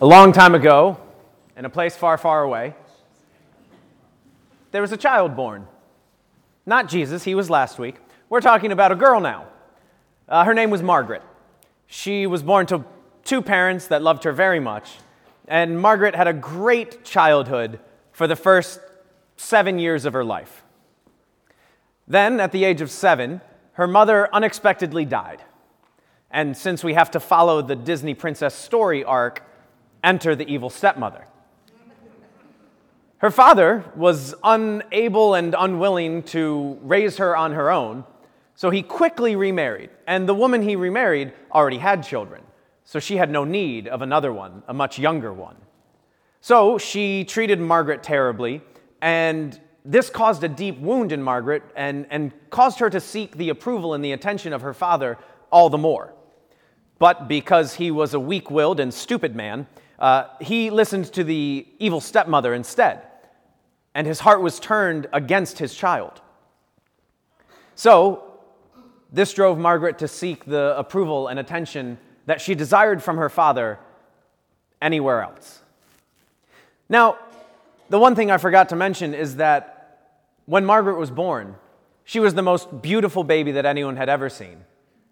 A long time ago, in a place far, far away, there was a child born. Not Jesus, he was last week. We're talking about a girl now. Uh, her name was Margaret. She was born to two parents that loved her very much, and Margaret had a great childhood for the first seven years of her life. Then, at the age of seven, her mother unexpectedly died. And since we have to follow the Disney princess story arc, enter the evil stepmother. Her father was unable and unwilling to raise her on her own, so he quickly remarried. And the woman he remarried already had children, so she had no need of another one, a much younger one. So she treated Margaret terribly, and this caused a deep wound in Margaret and, and caused her to seek the approval and the attention of her father all the more. But because he was a weak willed and stupid man, uh, he listened to the evil stepmother instead, and his heart was turned against his child. So, this drove Margaret to seek the approval and attention that she desired from her father anywhere else. Now, the one thing I forgot to mention is that when Margaret was born, she was the most beautiful baby that anyone had ever seen.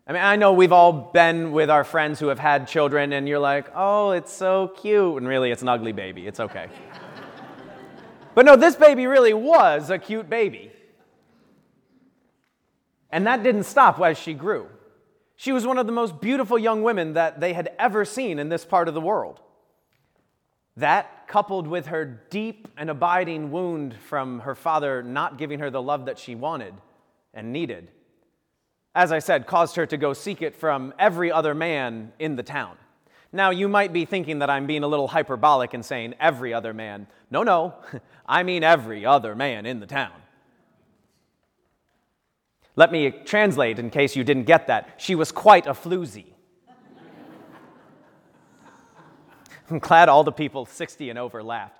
I mean, I know we've all been with our friends who have had children, and you're like, oh, it's so cute. And really, it's an ugly baby. It's okay. but no, this baby really was a cute baby. And that didn't stop as she grew. She was one of the most beautiful young women that they had ever seen in this part of the world. That, coupled with her deep and abiding wound from her father not giving her the love that she wanted and needed, as I said, caused her to go seek it from every other man in the town. Now, you might be thinking that I'm being a little hyperbolic in saying every other man. No, no, I mean every other man in the town. Let me translate in case you didn't get that. She was quite a floozy. I'm glad all the people 60 and over laughed.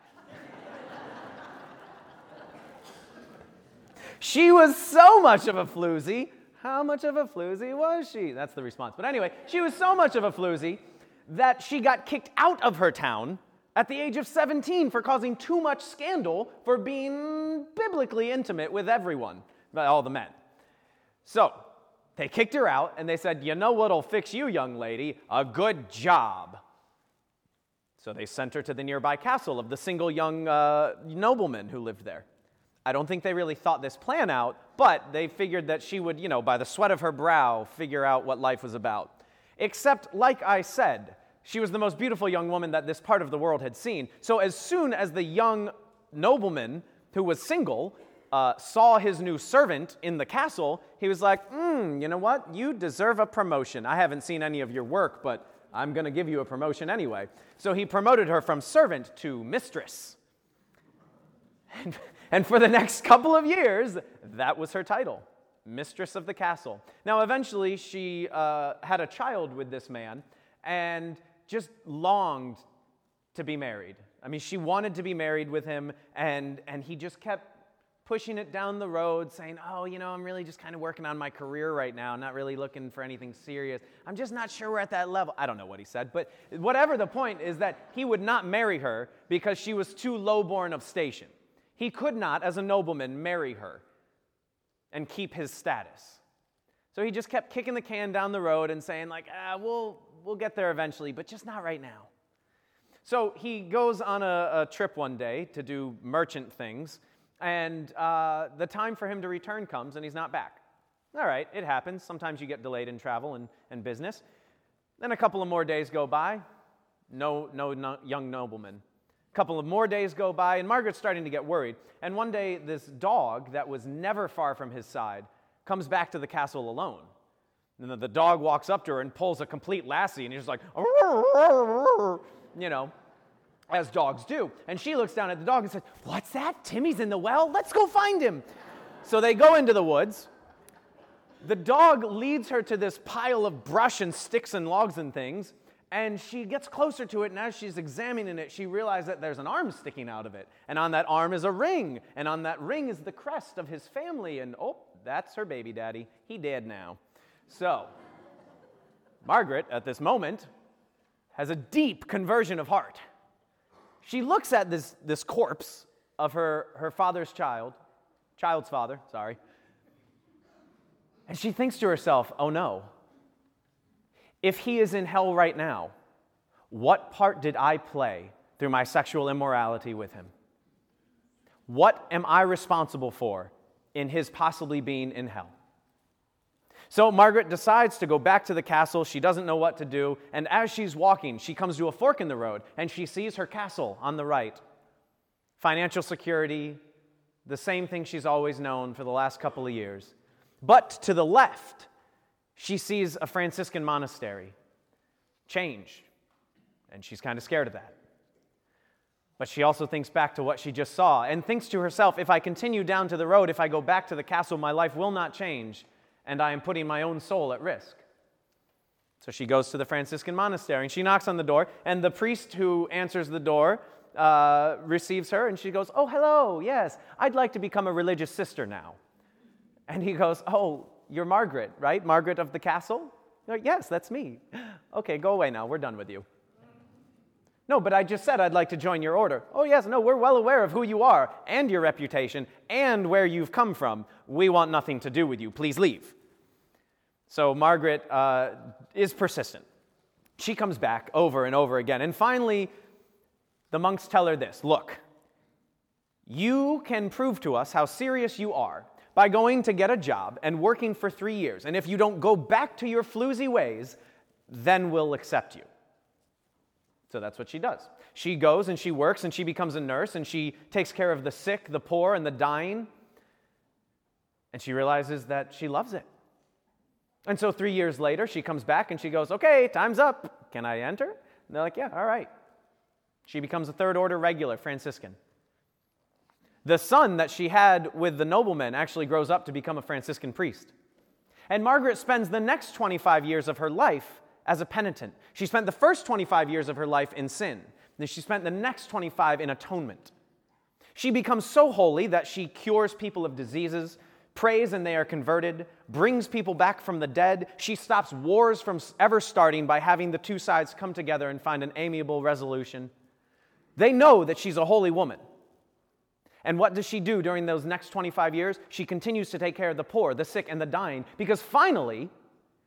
she was so much of a floozy how much of a floozy was she? That's the response. But anyway, she was so much of a floozy that she got kicked out of her town at the age of 17 for causing too much scandal for being biblically intimate with everyone, all the men. So they kicked her out and they said, You know what'll fix you, young lady? A good job. So they sent her to the nearby castle of the single young uh, nobleman who lived there. I don't think they really thought this plan out, but they figured that she would, you know, by the sweat of her brow, figure out what life was about. Except, like I said, she was the most beautiful young woman that this part of the world had seen. So as soon as the young nobleman, who was single, uh, saw his new servant in the castle, he was like, hmm, you know what? You deserve a promotion. I haven't seen any of your work, but I'm going to give you a promotion anyway. So he promoted her from servant to mistress. And for the next couple of years, that was her title, Mistress of the Castle. Now, eventually, she uh, had a child with this man and just longed to be married. I mean, she wanted to be married with him, and, and he just kept pushing it down the road, saying, Oh, you know, I'm really just kind of working on my career right now, not really looking for anything serious. I'm just not sure we're at that level. I don't know what he said, but whatever the point is that he would not marry her because she was too lowborn of station. He could not, as a nobleman, marry her and keep his status. So he just kept kicking the can down the road and saying, like, ah, we'll, we'll get there eventually, but just not right now. So he goes on a, a trip one day to do merchant things, and uh, the time for him to return comes, and he's not back. All right, it happens. Sometimes you get delayed in travel and, and business. Then a couple of more days go by. No, no, no young nobleman couple of more days go by, and Margaret's starting to get worried. And one day, this dog that was never far from his side comes back to the castle alone. And then the dog walks up to her and pulls a complete lassie, and he's like, you know, as dogs do. And she looks down at the dog and says, What's that? Timmy's in the well? Let's go find him. So they go into the woods. The dog leads her to this pile of brush and sticks and logs and things. And she gets closer to it, and as she's examining it, she realizes that there's an arm sticking out of it. And on that arm is a ring, and on that ring is the crest of his family. And oh, that's her baby daddy. He dead now. So, Margaret, at this moment, has a deep conversion of heart. She looks at this, this corpse of her, her father's child, child's father, sorry, and she thinks to herself, oh no, if he is in hell right now, what part did I play through my sexual immorality with him? What am I responsible for in his possibly being in hell? So Margaret decides to go back to the castle. She doesn't know what to do. And as she's walking, she comes to a fork in the road and she sees her castle on the right. Financial security, the same thing she's always known for the last couple of years. But to the left, she sees a Franciscan monastery. Change. And she's kind of scared of that. But she also thinks back to what she just saw and thinks to herself if I continue down to the road, if I go back to the castle, my life will not change and I am putting my own soul at risk. So she goes to the Franciscan monastery and she knocks on the door, and the priest who answers the door uh, receives her and she goes, Oh, hello, yes, I'd like to become a religious sister now. And he goes, Oh, you're Margaret, right? Margaret of the castle? Like, yes, that's me. Okay, go away now. We're done with you. No, but I just said I'd like to join your order. Oh, yes, no, we're well aware of who you are and your reputation and where you've come from. We want nothing to do with you. Please leave. So Margaret uh, is persistent. She comes back over and over again. And finally, the monks tell her this Look, you can prove to us how serious you are by going to get a job and working for three years. And if you don't go back to your floozy ways, then we'll accept you. So that's what she does. She goes and she works and she becomes a nurse and she takes care of the sick, the poor, and the dying. And she realizes that she loves it. And so three years later, she comes back and she goes, Okay, time's up. Can I enter? And they're like, Yeah, all right. She becomes a third order regular Franciscan. The son that she had with the nobleman actually grows up to become a Franciscan priest. And Margaret spends the next 25 years of her life as a penitent. She spent the first 25 years of her life in sin. Then she spent the next 25 in atonement. She becomes so holy that she cures people of diseases, prays and they are converted, brings people back from the dead. She stops wars from ever starting by having the two sides come together and find an amiable resolution. They know that she's a holy woman. And what does she do during those next 25 years? She continues to take care of the poor, the sick, and the dying because finally,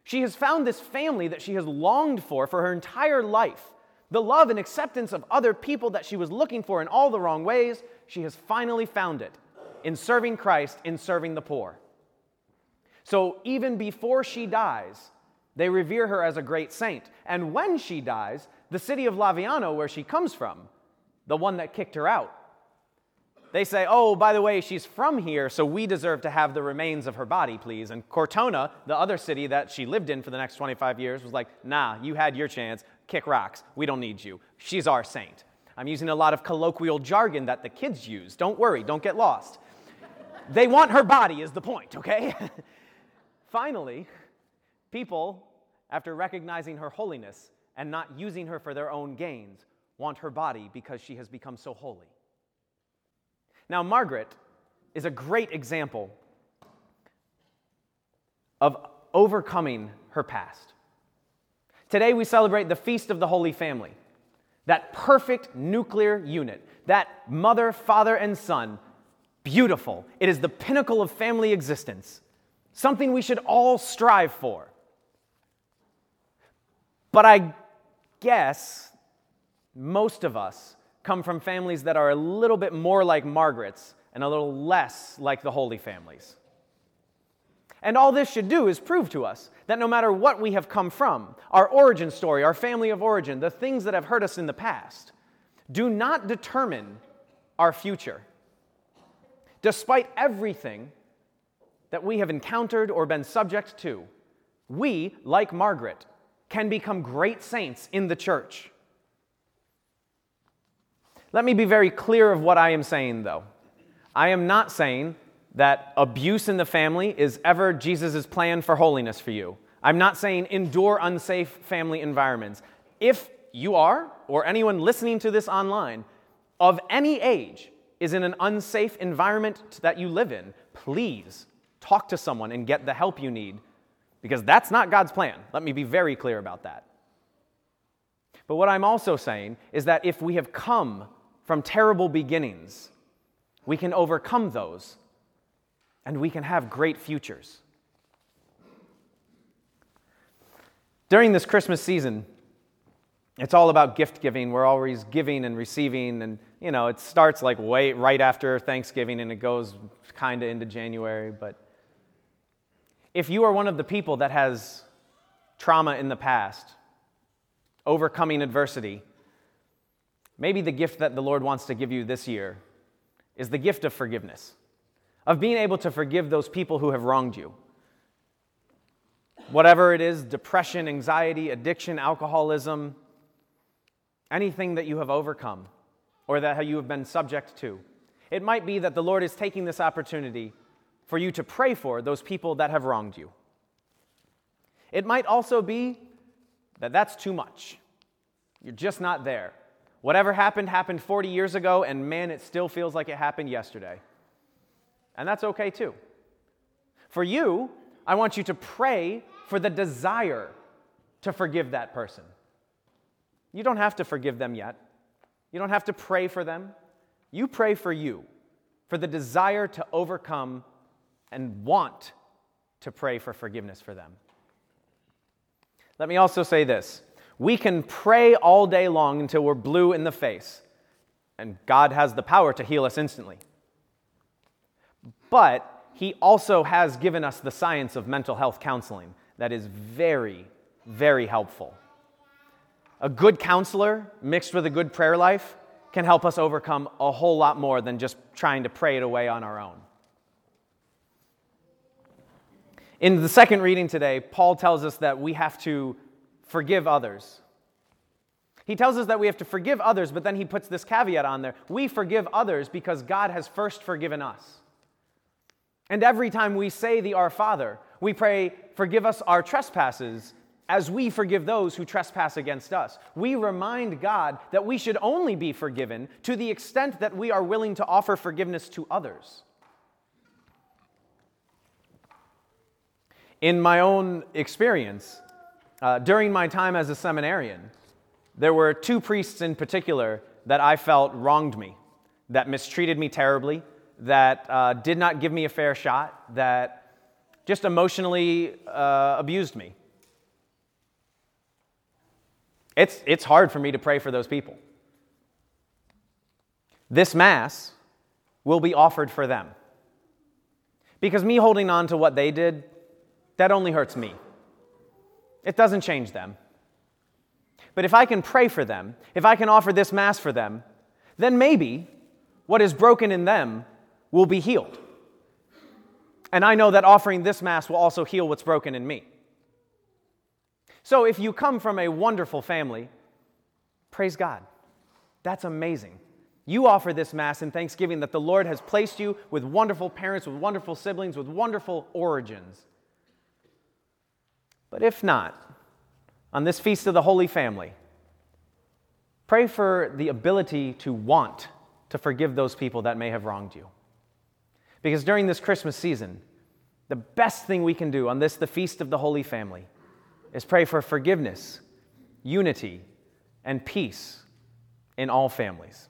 she has found this family that she has longed for for her entire life. The love and acceptance of other people that she was looking for in all the wrong ways, she has finally found it in serving Christ, in serving the poor. So even before she dies, they revere her as a great saint. And when she dies, the city of Laviano, where she comes from, the one that kicked her out, they say, oh, by the way, she's from here, so we deserve to have the remains of her body, please. And Cortona, the other city that she lived in for the next 25 years, was like, nah, you had your chance, kick rocks, we don't need you. She's our saint. I'm using a lot of colloquial jargon that the kids use. Don't worry, don't get lost. they want her body, is the point, okay? Finally, people, after recognizing her holiness and not using her for their own gains, want her body because she has become so holy. Now, Margaret is a great example of overcoming her past. Today, we celebrate the Feast of the Holy Family, that perfect nuclear unit, that mother, father, and son. Beautiful. It is the pinnacle of family existence, something we should all strive for. But I guess most of us come from families that are a little bit more like Margaret's and a little less like the Holy Families. And all this should do is prove to us that no matter what we have come from, our origin story, our family of origin, the things that have hurt us in the past, do not determine our future. Despite everything that we have encountered or been subject to, we, like Margaret, can become great saints in the church. Let me be very clear of what I am saying, though. I am not saying that abuse in the family is ever Jesus' plan for holiness for you. I'm not saying endure unsafe family environments. If you are, or anyone listening to this online, of any age, is in an unsafe environment that you live in, please talk to someone and get the help you need because that's not God's plan. Let me be very clear about that. But what I'm also saying is that if we have come from terrible beginnings, we can overcome those and we can have great futures. During this Christmas season, it's all about gift giving. We're always giving and receiving, and you know, it starts like way right after Thanksgiving and it goes kind of into January. But if you are one of the people that has trauma in the past, overcoming adversity, maybe the gift that the Lord wants to give you this year is the gift of forgiveness, of being able to forgive those people who have wronged you. Whatever it is depression, anxiety, addiction, alcoholism, anything that you have overcome or that you have been subject to. It might be that the Lord is taking this opportunity for you to pray for those people that have wronged you. It might also be that that's too much. You're just not there. Whatever happened happened 40 years ago, and man, it still feels like it happened yesterday. And that's okay too. For you, I want you to pray for the desire to forgive that person. You don't have to forgive them yet. You don't have to pray for them. You pray for you, for the desire to overcome and want to pray for forgiveness for them. Let me also say this we can pray all day long until we're blue in the face, and God has the power to heal us instantly. But He also has given us the science of mental health counseling that is very, very helpful. A good counselor mixed with a good prayer life can help us overcome a whole lot more than just trying to pray it away on our own. In the second reading today, Paul tells us that we have to forgive others. He tells us that we have to forgive others, but then he puts this caveat on there. We forgive others because God has first forgiven us. And every time we say the Our Father, we pray, Forgive us our trespasses as we forgive those who trespass against us. We remind God that we should only be forgiven to the extent that we are willing to offer forgiveness to others. In my own experience, uh, during my time as a seminarian, there were two priests in particular that I felt wronged me, that mistreated me terribly, that uh, did not give me a fair shot, that just emotionally uh, abused me. It's, it's hard for me to pray for those people. This Mass will be offered for them. Because me holding on to what they did, that only hurts me. It doesn't change them. But if I can pray for them, if I can offer this Mass for them, then maybe what is broken in them will be healed. And I know that offering this Mass will also heal what's broken in me. So if you come from a wonderful family, praise God. That's amazing. You offer this Mass in thanksgiving that the Lord has placed you with wonderful parents, with wonderful siblings, with wonderful origins. But if not, on this feast of the Holy Family, pray for the ability to want to forgive those people that may have wronged you. Because during this Christmas season, the best thing we can do on this, the feast of the Holy Family, is pray for forgiveness, unity, and peace in all families.